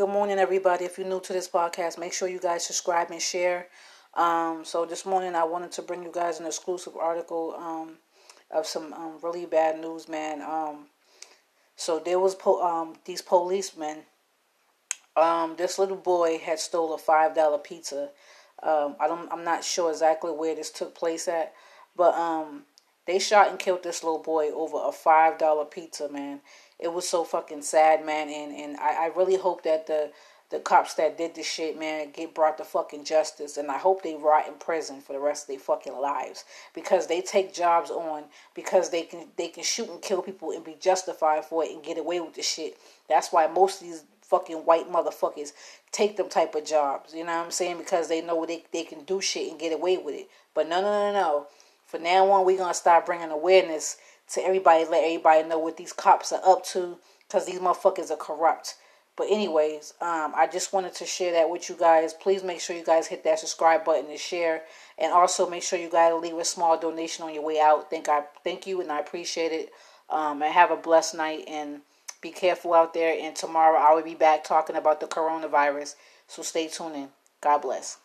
Good morning, everybody. If you're new to this podcast, make sure you guys subscribe and share. Um, so this morning, I wanted to bring you guys an exclusive article um, of some um, really bad news, man. Um, so there was po- um, these policemen. Um, this little boy had stole a five dollar pizza. I don't. I'm not sure exactly where this took place at, but they shot and killed this little boy over a five dollar pizza, man. It was so fucking sad, man, and and I, I really hope that the the cops that did this shit, man, get brought to fucking justice, and I hope they rot in prison for the rest of their fucking lives because they take jobs on because they can they can shoot and kill people and be justified for it and get away with the shit. That's why most of these fucking white motherfuckers take them type of jobs. You know what I'm saying? Because they know they they can do shit and get away with it. But no, no, no, no. For now on, we're gonna start bringing awareness to everybody. Let everybody know what these cops are up to, cause these motherfuckers are corrupt. But anyways, um, I just wanted to share that with you guys. Please make sure you guys hit that subscribe button and share, and also make sure you guys leave a small donation on your way out. Thank I thank you and I appreciate it. Um, and have a blessed night and be careful out there. And tomorrow I will be back talking about the coronavirus. So stay tuned in. God bless.